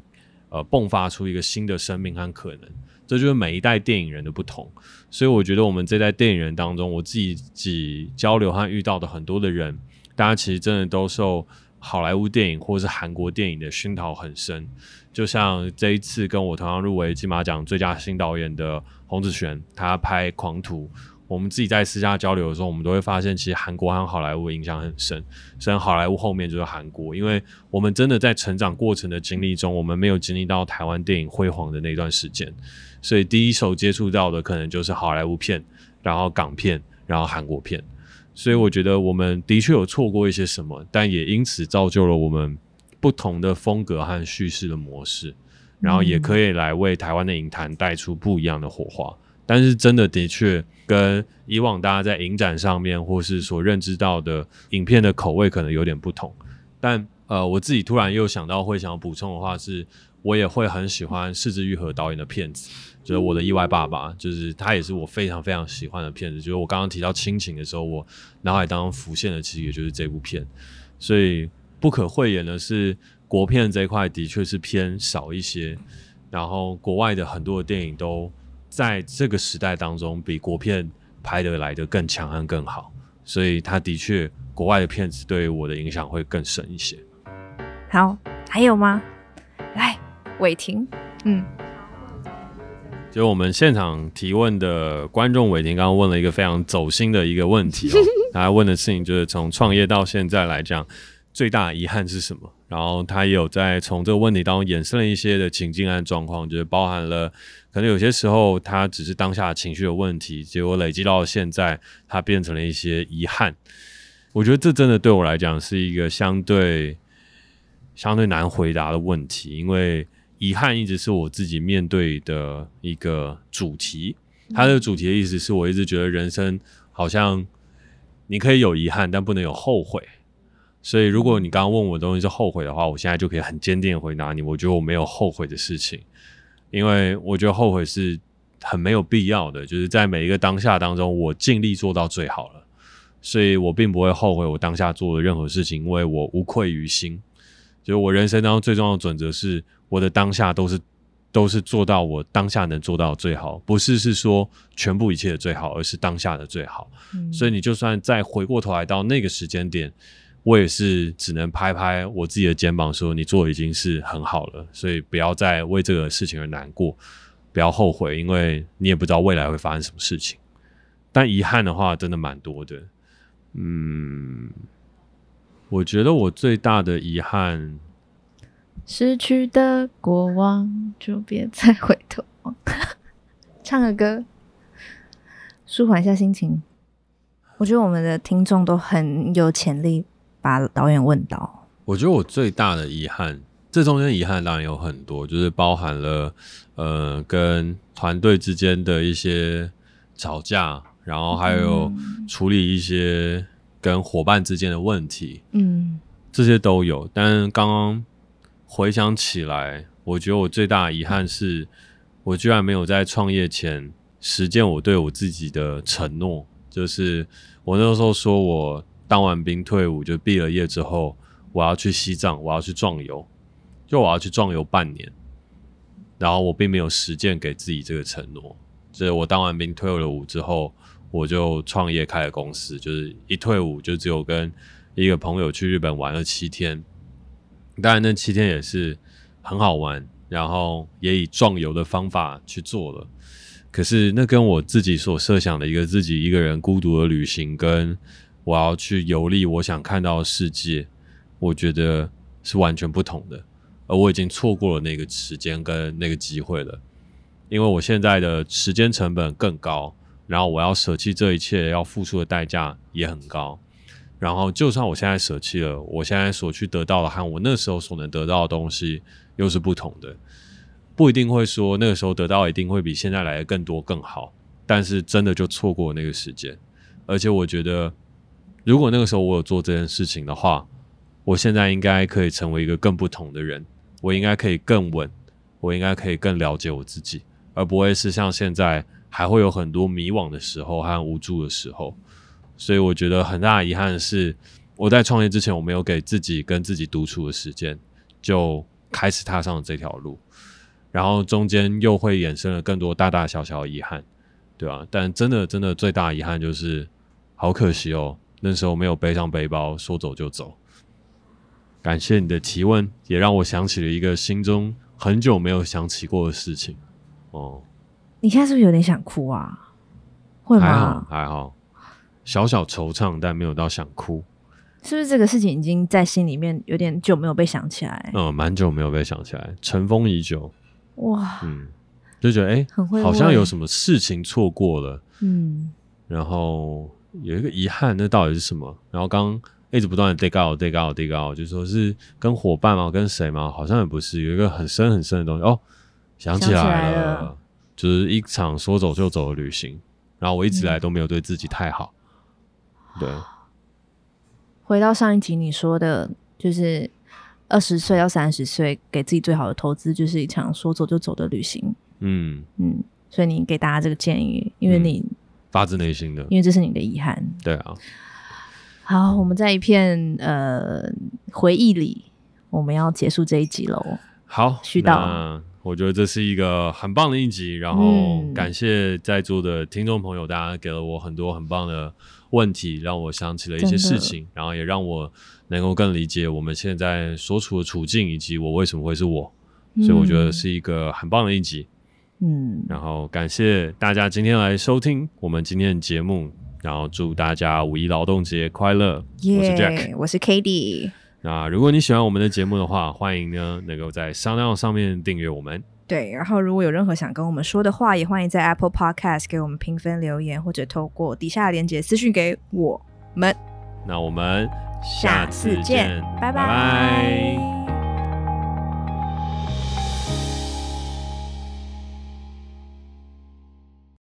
[SPEAKER 2] 呃迸发出一个新的生命和可能。这就是每一代电影人的不同。所以我觉得我们这代电影人当中，我自己，自己交流和遇到的很多的人，大家其实真的都受好莱坞电影或是韩国电影的熏陶很深。就像这一次跟我同样入围金马奖最佳新导演的洪子璇，他拍《狂徒》。我们自己在私下交流的时候，我们都会发现，其实韩国和好莱坞影响很深。虽然好莱坞后面就是韩国，因为我们真的在成长过程的经历中，我们没有经历到台湾电影辉煌的那段时间，所以第一手接触到的可能就是好莱坞片，然后港片，然后韩国片。所以我觉得我们的确有错过一些什么，但也因此造就了我们不同的风格和叙事的模式，然后也可以来为台湾的影坛带出不一样的火花。但是真的的确跟以往大家在影展上面或是所认知到的影片的口味可能有点不同。但呃，我自己突然又想到会想要补充的话是，我也会很喜欢是枝裕和导演的片子。就是我的意外爸爸，就是他也是我非常非常喜欢的片子。就是我刚刚提到亲情的时候，我脑海当中浮现的其实也就是这部片。所以不可讳言的是，国片这一块的确是偏少一些。然后国外的很多的电影都在这个时代当中比国片拍得来的更强悍更好。所以他的确国外的片子对我的影响会更深一些。
[SPEAKER 1] 好，还有吗？来，伟霆，嗯。
[SPEAKER 2] 就我们现场提问的观众伟霆刚刚问了一个非常走心的一个问题哦，[LAUGHS] 他问的事情就是从创业到现在来讲，最大的遗憾是什么？然后他也有在从这个问题当中衍生了一些的情境和状况，就是包含了可能有些时候他只是当下情绪的问题，结果累积到现在，他变成了一些遗憾。我觉得这真的对我来讲是一个相对相对难回答的问题，因为。遗憾一直是我自己面对的一个主题。它的主题的意思是我一直觉得人生好像你可以有遗憾，但不能有后悔。所以，如果你刚刚问我的东西是后悔的话，我现在就可以很坚定的回答你：我觉得我没有后悔的事情，因为我觉得后悔是很没有必要的。就是在每一个当下当中，我尽力做到最好了，所以我并不会后悔我当下做的任何事情，因为我无愧于心。就是我人生当中最重要的准则是。我的当下都是都是做到我当下能做到最好，不是是说全部一切的最好，而是当下的最好。所以你就算再回过头来到那个时间点，我也是只能拍拍我自己的肩膀，说你做已经是很好了。所以不要再为这个事情而难过，不要后悔，因为你也不知道未来会发生什么事情。但遗憾的话，真的蛮多的。嗯，我觉得我最大的遗憾。
[SPEAKER 1] 失去的过往，就别再回头望。唱个歌，舒缓一下心情。我觉得我们的听众都很有潜力，把导演问到。
[SPEAKER 2] 我觉得我最大的遗憾，这中间遗憾当然有很多，就是包含了呃跟团队之间的一些吵架，然后还有处理一些跟伙伴之间的问题，嗯，这些都有。但刚刚。回想起来，我觉得我最大的遗憾是，我居然没有在创业前实践我对我自己的承诺。就是我那时候说，我当完兵退伍，就毕了业之后，我要去西藏，我要去壮游，就我要去壮游半年。然后我并没有实践给自己这个承诺。就是我当完兵退了伍之后，我就创业开了公司。就是一退伍就只有跟一个朋友去日本玩了七天。当然，那七天也是很好玩，然后也以壮游的方法去做了。可是，那跟我自己所设想的一个自己一个人孤独的旅行，跟我要去游历我想看到的世界，我觉得是完全不同的。而我已经错过了那个时间跟那个机会了，因为我现在的时间成本更高，然后我要舍弃这一切，要付出的代价也很高。然后，就算我现在舍弃了，我现在所去得到的和我那时候所能得到的东西又是不同的，不一定会说那个时候得到一定会比现在来的更多更好，但是真的就错过那个时间。而且我觉得，如果那个时候我有做这件事情的话，我现在应该可以成为一个更不同的人，我应该可以更稳，我应该可以更了解我自己，而不会是像现在还会有很多迷惘的时候和无助的时候。所以我觉得很大的遗憾是，我在创业之前我没有给自己跟自己独处的时间，就开始踏上了这条路，然后中间又会衍生了更多大大小小的遗憾，对吧？但真的真的最大的遗憾就是，好可惜哦，那时候没有背上背包说走就走。感谢你的提问，也让我想起了一个心中很久没有想起过的事情。哦，
[SPEAKER 1] 你现在是不是有点想哭啊？会
[SPEAKER 2] 还好
[SPEAKER 1] 吗？
[SPEAKER 2] 还好，小小惆怅，但没有到想哭。
[SPEAKER 1] 是不是这个事情已经在心里面有点久没有被想起来？
[SPEAKER 2] 嗯，蛮久没有被想起来，尘封已久。
[SPEAKER 1] 哇，
[SPEAKER 2] 嗯，就觉得哎，
[SPEAKER 1] 很会
[SPEAKER 2] 好像有什么事情错过了，
[SPEAKER 1] 嗯，
[SPEAKER 2] 然后有一个遗憾，那到底是什么？然后刚一直不断的 dig out dig out dig out，就说是跟伙伴吗？跟谁吗？好像也不是，有一个很深很深的东西。哦，想起来了，就是一场说走就走的旅行。然后我一直来都没有对自己太好，
[SPEAKER 1] 嗯、
[SPEAKER 2] 对。
[SPEAKER 1] 回到上一集你说的，就是二十岁到三十岁，给自己最好的投资就是一场说走就走的旅行。
[SPEAKER 2] 嗯
[SPEAKER 1] 嗯，所以你给大家这个建议，因为你、
[SPEAKER 2] 嗯、发自内心的，
[SPEAKER 1] 因为这是你的遗憾。
[SPEAKER 2] 对啊。
[SPEAKER 1] 好，我们在一片呃回忆里，我们要结束这一集喽。
[SPEAKER 2] 好，
[SPEAKER 1] 徐导。
[SPEAKER 2] 我觉得这是一个很棒的一集，然后感谢在座的听众朋友，大家给了我很多很棒的问题，让我想起了一些事情，然后也让我能够更理解我们现在所处的处境，以及我为什么会是我，所以我觉得是一个很棒的一集。
[SPEAKER 1] 嗯，
[SPEAKER 2] 然后感谢大家今天来收听我们今天的节目，然后祝大家五一劳动节快乐。
[SPEAKER 1] Yeah,
[SPEAKER 2] 我是 Jack，
[SPEAKER 1] 我是 Cady。
[SPEAKER 2] 那如果你喜欢我们的节目的话，欢迎呢能够在 SoundOn 上面订阅我们。
[SPEAKER 1] 对，然后如果有任何想跟我们说的话，也欢迎在 Apple Podcast 给我们评分留言，或者透过底下的链接私讯给我们。
[SPEAKER 2] 那我们下次见，
[SPEAKER 1] 拜拜。
[SPEAKER 2] 拜拜。